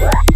Yeah.